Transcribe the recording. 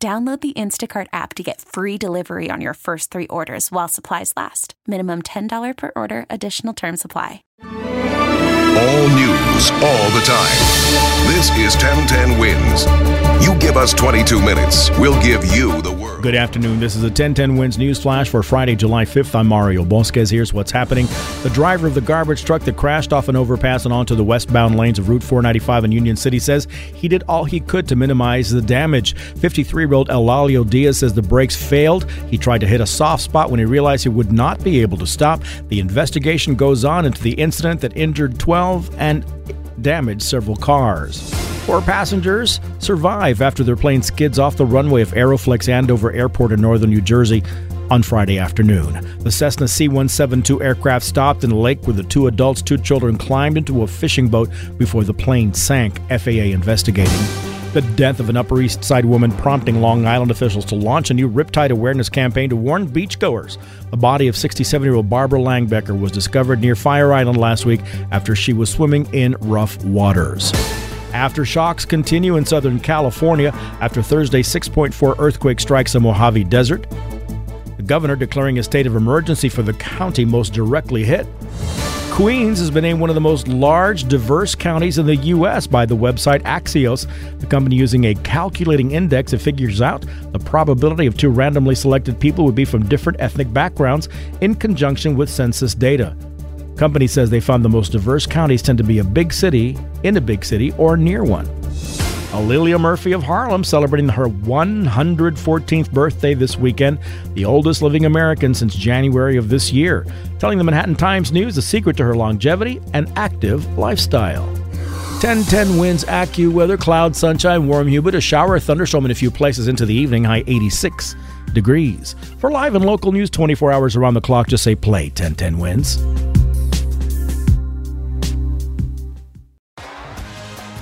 Download the Instacart app to get free delivery on your first three orders while supplies last. Minimum $10 per order, additional term supply. All news, all the time. This is 1010 Wins. You give us 22 minutes, we'll give you the. Good afternoon. This is a 1010 Wins News Flash for Friday, July 5th. I'm Mario Bosquez. Here's what's happening. The driver of the garbage truck that crashed off an overpass and onto the westbound lanes of Route 495 in Union City says he did all he could to minimize the damage. 53 year old Eulalio Diaz says the brakes failed. He tried to hit a soft spot when he realized he would not be able to stop. The investigation goes on into the incident that injured 12 and damaged several cars. Four passengers survive after their plane skids off the runway of Aeroflex Andover Airport in northern New Jersey on Friday afternoon. The Cessna C 172 aircraft stopped in a lake where the two adults, two children climbed into a fishing boat before the plane sank, FAA investigating. The death of an Upper East Side woman prompting Long Island officials to launch a new Riptide awareness campaign to warn beachgoers. The body of 67 year old Barbara Langbecker was discovered near Fire Island last week after she was swimming in rough waters. Aftershocks continue in Southern California after Thursday's 6.4 earthquake strikes the Mojave Desert. The governor declaring a state of emergency for the county most directly hit. Queens has been named one of the most large, diverse counties in the U.S. by the website Axios, the company using a calculating index that figures out the probability of two randomly selected people would be from different ethnic backgrounds in conjunction with census data. Company says they found the most diverse counties tend to be a big city, in a big city, or near one. Alelia Murphy of Harlem celebrating her 114th birthday this weekend, the oldest living American since January of this year, telling the Manhattan Times News the secret to her longevity and active lifestyle. 1010 wins AccuWeather, cloud, sunshine, warm, humid, a shower, a thunderstorm in a few places into the evening, high 86 degrees. For live and local news 24 hours around the clock, just say play 1010 wins.